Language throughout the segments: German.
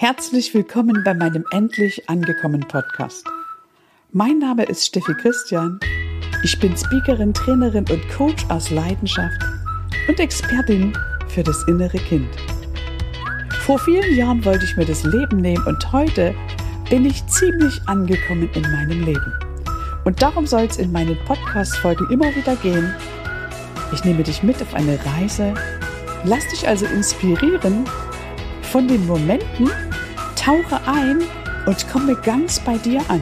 Herzlich willkommen bei meinem endlich angekommen Podcast. Mein Name ist Steffi Christian. Ich bin Speakerin, Trainerin und Coach aus Leidenschaft und Expertin für das innere Kind. Vor vielen Jahren wollte ich mir das Leben nehmen und heute bin ich ziemlich angekommen in meinem Leben. Und darum soll es in meinen Podcast-Folgen immer wieder gehen. Ich nehme dich mit auf eine Reise, lass dich also inspirieren von den Momenten, tauche ein und komme ganz bei dir an,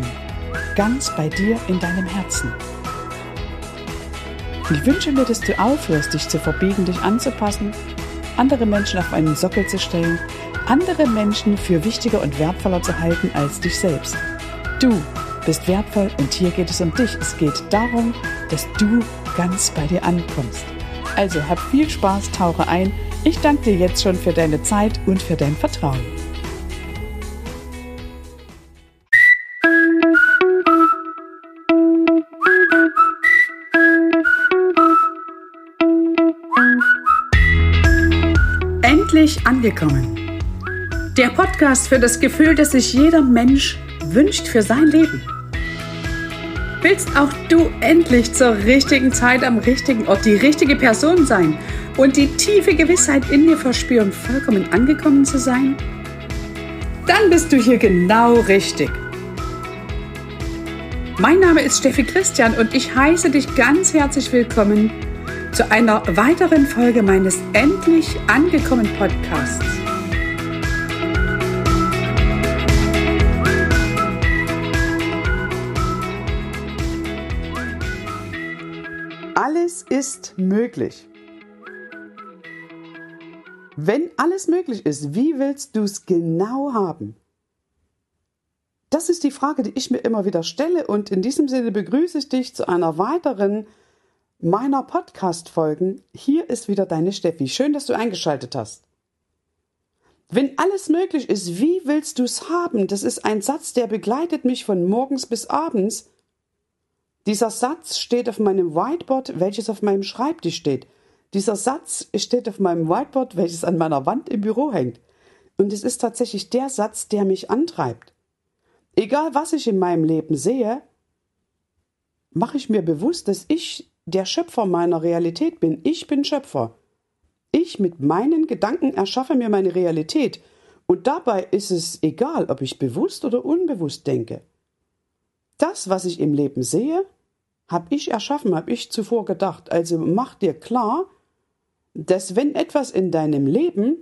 ganz bei dir in deinem Herzen. Ich wünsche mir, dass du aufhörst, dich zu verbiegen, dich anzupassen, andere Menschen auf einen Sockel zu stellen, andere Menschen für wichtiger und wertvoller zu halten als dich selbst. Du bist wertvoll und hier geht es um dich. Es geht darum, dass du ganz bei dir ankommst. Also hab viel Spaß, tauche ein. Ich danke dir jetzt schon für deine Zeit und für dein Vertrauen. Endlich angekommen. Der Podcast für das Gefühl, das sich jeder Mensch wünscht für sein Leben. Willst auch du endlich zur richtigen Zeit am richtigen Ort die richtige Person sein und die tiefe Gewissheit in dir verspüren, vollkommen angekommen zu sein? Dann bist du hier genau richtig. Mein Name ist Steffi Christian und ich heiße dich ganz herzlich willkommen zu einer weiteren Folge meines Endlich angekommen Podcasts. Alles ist möglich. Wenn alles möglich ist, wie willst du es genau haben? Das ist die Frage, die ich mir immer wieder stelle und in diesem Sinne begrüße ich dich zu einer weiteren meiner Podcast-Folgen. Hier ist wieder deine Steffi. Schön, dass du eingeschaltet hast. Wenn alles möglich ist, wie willst du es haben? Das ist ein Satz, der begleitet mich von morgens bis abends. Dieser Satz steht auf meinem Whiteboard, welches auf meinem Schreibtisch steht. Dieser Satz steht auf meinem Whiteboard, welches an meiner Wand im Büro hängt. Und es ist tatsächlich der Satz, der mich antreibt. Egal was ich in meinem Leben sehe, mache ich mir bewusst, dass ich der Schöpfer meiner Realität bin. Ich bin Schöpfer. Ich mit meinen Gedanken erschaffe mir meine Realität. Und dabei ist es egal, ob ich bewusst oder unbewusst denke. Das, was ich im Leben sehe, habe ich erschaffen, habe ich zuvor gedacht. Also mach dir klar, dass wenn etwas in deinem Leben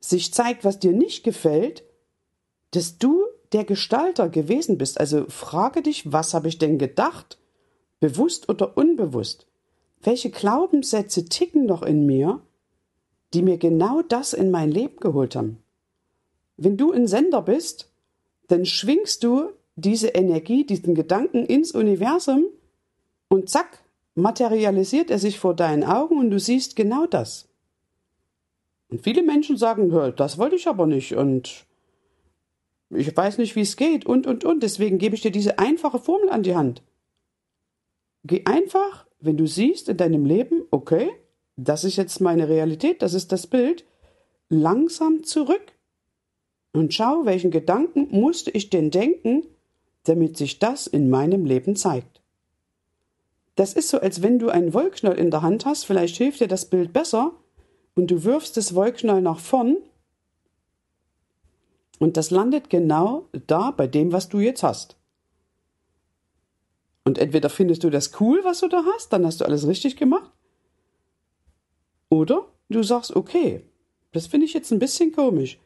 sich zeigt, was dir nicht gefällt, dass du der Gestalter gewesen bist. Also frage dich, was habe ich denn gedacht? Bewusst oder unbewusst, welche Glaubenssätze ticken noch in mir, die mir genau das in mein Leben geholt haben. Wenn du ein Sender bist, dann schwingst du diese Energie, diesen Gedanken ins Universum und zack, materialisiert er sich vor deinen Augen und du siehst genau das. Und viele Menschen sagen, das wollte ich aber nicht und ich weiß nicht, wie es geht und, und, und. Deswegen gebe ich dir diese einfache Formel an die Hand. Geh einfach, wenn du siehst in deinem Leben, okay, das ist jetzt meine Realität, das ist das Bild, langsam zurück und schau, welchen Gedanken musste ich denn denken, damit sich das in meinem Leben zeigt. Das ist so, als wenn du einen Wollknäuel in der Hand hast, vielleicht hilft dir das Bild besser, und du wirfst das Wollknäuel nach vorn, und das landet genau da bei dem, was du jetzt hast. Und entweder findest du das cool, was du da hast, dann hast du alles richtig gemacht. Oder du sagst, okay, das finde ich jetzt ein bisschen komisch.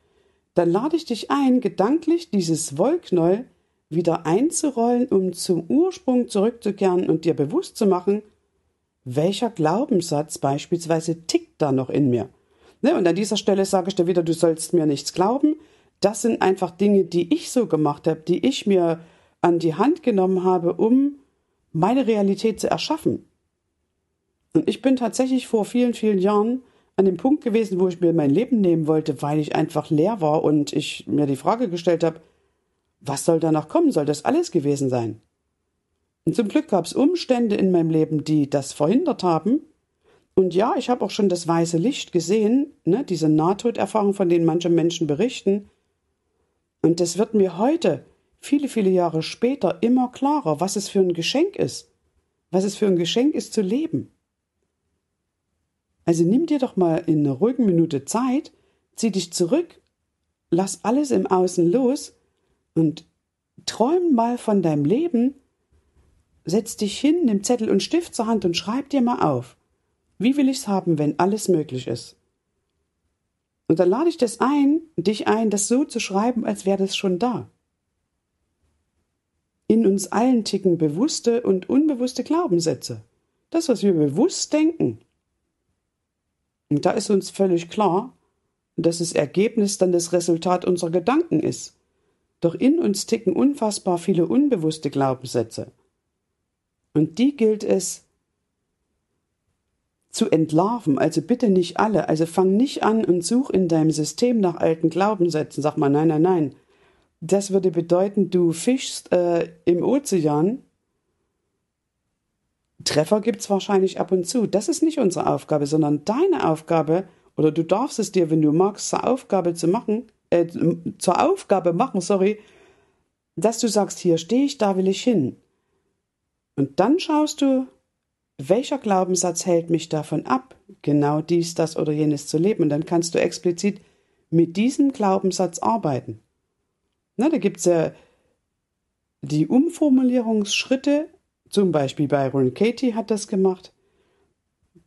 Dann lade ich dich ein, gedanklich dieses Wollknäuel wieder einzurollen, um zum Ursprung zurückzukehren und dir bewusst zu machen, welcher Glaubenssatz beispielsweise tickt da noch in mir. Ne, und an dieser Stelle sage ich dir wieder, du sollst mir nichts glauben. Das sind einfach Dinge, die ich so gemacht habe, die ich mir an die Hand genommen habe, um meine Realität zu erschaffen. Und ich bin tatsächlich vor vielen, vielen Jahren an dem Punkt gewesen, wo ich mir mein Leben nehmen wollte, weil ich einfach leer war und ich mir die Frage gestellt habe, was soll danach kommen? Soll das alles gewesen sein? Und zum Glück gab es Umstände in meinem Leben, die das verhindert haben. Und ja, ich habe auch schon das weiße Licht gesehen, ne, diese Nahtoderfahrung, von denen manche Menschen berichten. Und es wird mir heute, viele, viele Jahre später, immer klarer, was es für ein Geschenk ist. Was es für ein Geschenk ist zu leben. Also nimm dir doch mal in einer ruhigen Minute Zeit, zieh dich zurück, lass alles im Außen los und träum mal von deinem Leben, setz dich hin, nimm Zettel und Stift zur Hand und schreib dir mal auf. Wie will ich's haben, wenn alles möglich ist? Und dann lade ich das ein, dich ein, das so zu schreiben, als wäre das schon da. In uns allen ticken bewusste und unbewusste Glaubenssätze. Das, was wir bewusst denken. Und da ist uns völlig klar, dass das Ergebnis dann das Resultat unserer Gedanken ist. Doch in uns ticken unfassbar viele unbewusste Glaubenssätze. Und die gilt es zu entlarven, also bitte nicht alle. Also fang nicht an und such in deinem System nach alten Glaubenssätzen. Sag mal, nein, nein, nein. Das würde bedeuten, du fischst äh, im Ozean. Treffer gibt's wahrscheinlich ab und zu. Das ist nicht unsere Aufgabe, sondern deine Aufgabe, oder du darfst es dir, wenn du magst, zur Aufgabe zu machen, äh, zur Aufgabe machen, sorry, dass du sagst, hier stehe ich, da will ich hin. Und dann schaust du, welcher Glaubenssatz hält mich davon ab, genau dies, das oder jenes zu leben. Und dann kannst du explizit mit diesem Glaubenssatz arbeiten. Na, da gibt's ja die Umformulierungsschritte, zum Beispiel Byron Katie hat das gemacht.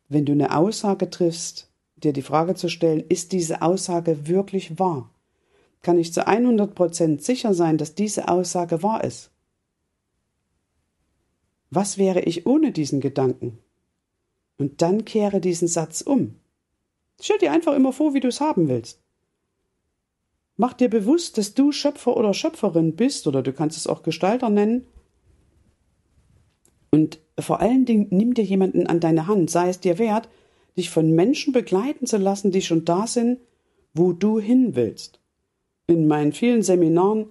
Wenn du eine Aussage triffst, dir die Frage zu stellen, ist diese Aussage wirklich wahr? Kann ich zu 100% sicher sein, dass diese Aussage wahr ist? Was wäre ich ohne diesen Gedanken? Und dann kehre diesen Satz um. Stell dir einfach immer vor, wie du es haben willst. Mach dir bewusst, dass du Schöpfer oder Schöpferin bist, oder du kannst es auch Gestalter nennen. Und vor allen Dingen nimm dir jemanden an deine Hand, sei es dir wert, dich von Menschen begleiten zu lassen, die schon da sind, wo du hin willst. In meinen vielen Seminaren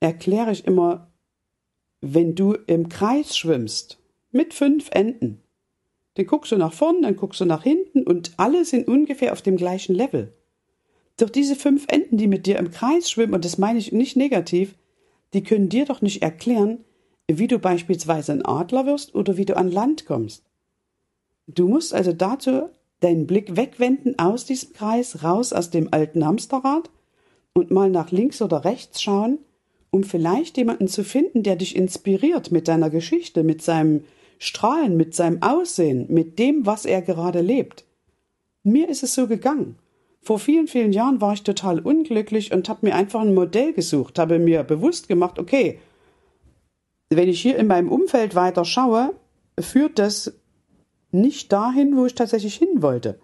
erkläre ich immer wenn du im Kreis schwimmst mit fünf Enden, dann guckst du nach vorn, dann guckst du nach hinten und alle sind ungefähr auf dem gleichen Level. Doch diese fünf Enden, die mit dir im Kreis schwimmen, und das meine ich nicht negativ, die können dir doch nicht erklären, wie du beispielsweise ein Adler wirst oder wie du an Land kommst. Du musst also dazu deinen Blick wegwenden aus diesem Kreis, raus aus dem alten Hamsterrad und mal nach links oder rechts schauen um vielleicht jemanden zu finden, der dich inspiriert mit deiner Geschichte, mit seinem Strahlen, mit seinem Aussehen, mit dem, was er gerade lebt. Mir ist es so gegangen. Vor vielen, vielen Jahren war ich total unglücklich und habe mir einfach ein Modell gesucht, habe mir bewusst gemacht, okay, wenn ich hier in meinem Umfeld weiter schaue, führt das nicht dahin, wo ich tatsächlich hin wollte.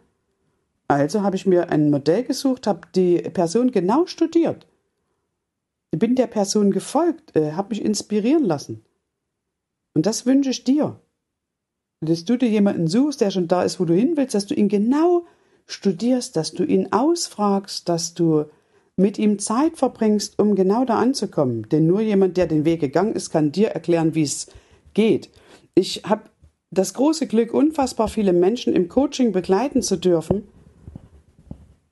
Also habe ich mir ein Modell gesucht, habe die Person genau studiert bin der Person gefolgt, äh, habe mich inspirieren lassen. Und das wünsche ich dir. Dass du dir jemanden suchst, der schon da ist, wo du hin willst, dass du ihn genau studierst, dass du ihn ausfragst, dass du mit ihm Zeit verbringst, um genau da anzukommen. Denn nur jemand, der den Weg gegangen ist, kann dir erklären, wie es geht. Ich habe das große Glück, unfassbar viele Menschen im Coaching begleiten zu dürfen.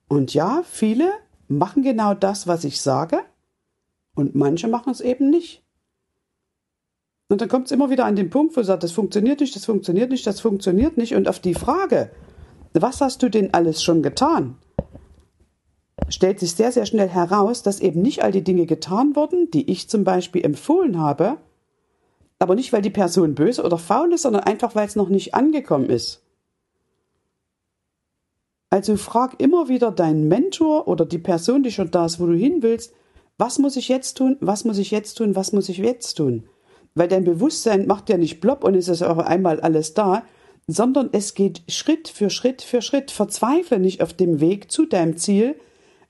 Und ja, viele machen genau das, was ich sage. Und manche machen es eben nicht. Und dann kommt es immer wieder an den Punkt, wo sagt, das funktioniert nicht, das funktioniert nicht, das funktioniert nicht. Und auf die Frage, was hast du denn alles schon getan? stellt sich sehr, sehr schnell heraus, dass eben nicht all die Dinge getan wurden, die ich zum Beispiel empfohlen habe, aber nicht, weil die Person böse oder faul ist, sondern einfach, weil es noch nicht angekommen ist. Also frag immer wieder deinen Mentor oder die Person, die schon da ist, wo du hin willst, was muss ich jetzt tun? Was muss ich jetzt tun? Was muss ich jetzt tun? Weil dein Bewusstsein macht ja nicht plopp und es ist auch einmal alles da, sondern es geht Schritt für Schritt für Schritt. Verzweifle nicht auf dem Weg zu deinem Ziel,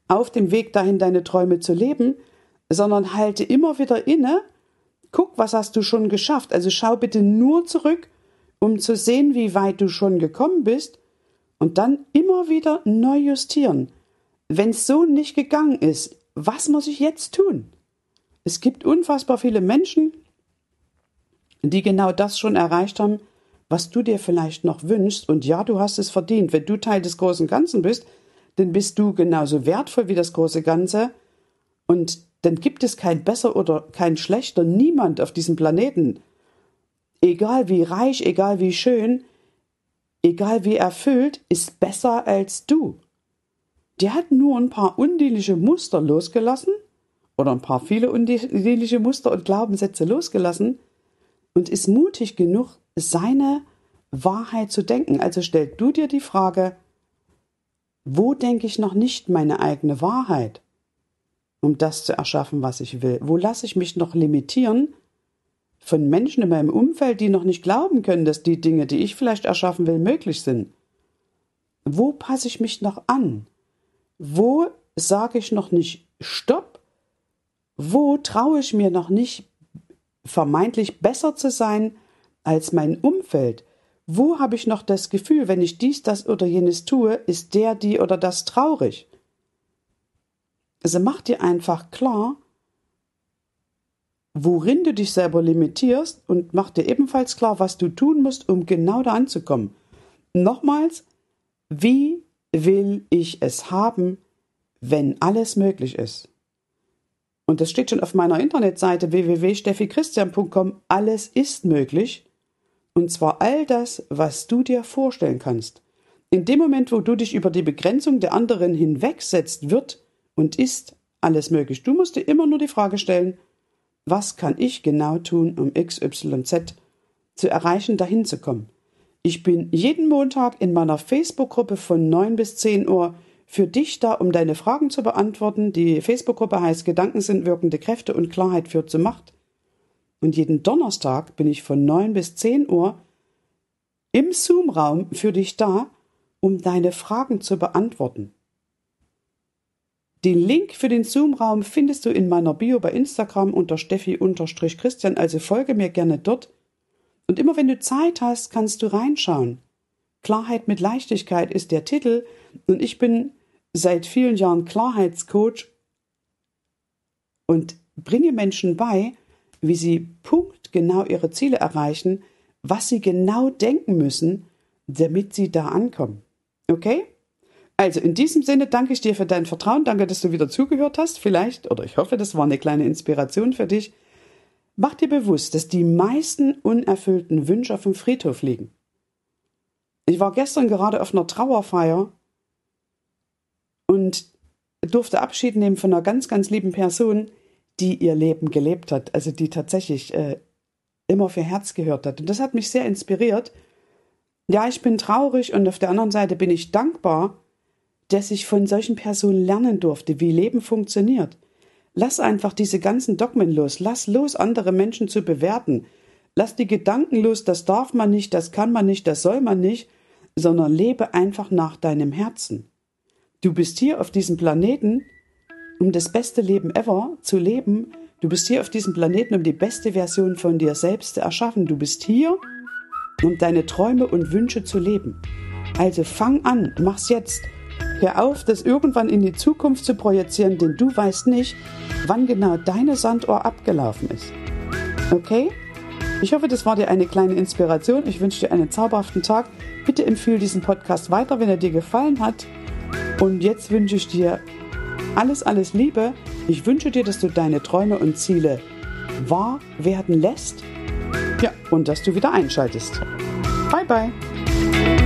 auf dem Weg dahin, deine Träume zu leben, sondern halte immer wieder inne, guck, was hast du schon geschafft. Also schau bitte nur zurück, um zu sehen, wie weit du schon gekommen bist und dann immer wieder neu justieren. Wenn es so nicht gegangen ist, was muss ich jetzt tun? Es gibt unfassbar viele Menschen, die genau das schon erreicht haben, was du dir vielleicht noch wünschst. Und ja, du hast es verdient. Wenn du Teil des großen Ganzen bist, dann bist du genauso wertvoll wie das große Ganze. Und dann gibt es kein besser oder kein schlechter, niemand auf diesem Planeten. Egal wie reich, egal wie schön, egal wie erfüllt, ist besser als du. Der hat nur ein paar undienliche Muster losgelassen oder ein paar viele undienliche Muster und Glaubenssätze losgelassen und ist mutig genug, seine Wahrheit zu denken. Also stell du dir die Frage, wo denke ich noch nicht meine eigene Wahrheit, um das zu erschaffen, was ich will? Wo lasse ich mich noch limitieren von Menschen in meinem Umfeld, die noch nicht glauben können, dass die Dinge, die ich vielleicht erschaffen will, möglich sind? Wo passe ich mich noch an? Wo sage ich noch nicht Stopp? Wo traue ich mir noch nicht vermeintlich besser zu sein als mein Umfeld? Wo habe ich noch das Gefühl, wenn ich dies, das oder jenes tue, ist der, die oder das traurig? Also mach dir einfach klar, worin du dich selber limitierst und mach dir ebenfalls klar, was du tun musst, um genau da anzukommen. Nochmals, wie will ich es haben, wenn alles möglich ist? Und das steht schon auf meiner Internetseite www.steffichristian.com. Alles ist möglich. Und zwar all das, was du dir vorstellen kannst. In dem Moment, wo du dich über die Begrenzung der anderen hinwegsetzt, wird und ist alles möglich. Du musst dir immer nur die Frage stellen, was kann ich genau tun, um XYZ zu erreichen, dahin zu kommen. Ich bin jeden Montag in meiner Facebook-Gruppe von 9 bis 10 Uhr für dich da, um deine Fragen zu beantworten. Die Facebook-Gruppe heißt Gedanken sind wirkende Kräfte und Klarheit führt zu Macht. Und jeden Donnerstag bin ich von 9 bis 10 Uhr im Zoom-Raum für dich da, um deine Fragen zu beantworten. Den Link für den Zoom-Raum findest du in meiner Bio bei Instagram unter Steffi-Christian, also folge mir gerne dort. Und immer wenn du Zeit hast, kannst du reinschauen. Klarheit mit Leichtigkeit ist der Titel und ich bin seit vielen Jahren Klarheitscoach und bringe Menschen bei, wie sie punktgenau ihre Ziele erreichen, was sie genau denken müssen, damit sie da ankommen. Okay? Also in diesem Sinne danke ich dir für dein Vertrauen, danke, dass du wieder zugehört hast. Vielleicht, oder ich hoffe, das war eine kleine Inspiration für dich. Mach dir bewusst, dass die meisten unerfüllten Wünsche auf dem Friedhof liegen. Ich war gestern gerade auf einer Trauerfeier und durfte Abschied nehmen von einer ganz, ganz lieben Person, die ihr Leben gelebt hat, also die tatsächlich äh, immer für Herz gehört hat. Und das hat mich sehr inspiriert. Ja, ich bin traurig und auf der anderen Seite bin ich dankbar, dass ich von solchen Personen lernen durfte, wie Leben funktioniert. Lass einfach diese ganzen Dogmen los. Lass los, andere Menschen zu bewerten. Lass die Gedanken los, das darf man nicht, das kann man nicht, das soll man nicht, sondern lebe einfach nach deinem Herzen. Du bist hier auf diesem Planeten, um das beste Leben ever zu leben. Du bist hier auf diesem Planeten, um die beste Version von dir selbst zu erschaffen. Du bist hier, um deine Träume und Wünsche zu leben. Also fang an, mach's jetzt. Hör auf, das irgendwann in die Zukunft zu projizieren, denn du weißt nicht, wann genau deine Sanduhr abgelaufen ist. Okay? Ich hoffe, das war dir eine kleine Inspiration. Ich wünsche dir einen zauberhaften Tag. Bitte empfehle diesen Podcast weiter, wenn er dir gefallen hat. Und jetzt wünsche ich dir alles, alles Liebe. Ich wünsche dir, dass du deine Träume und Ziele wahr werden lässt. Ja, und dass du wieder einschaltest. Bye, bye.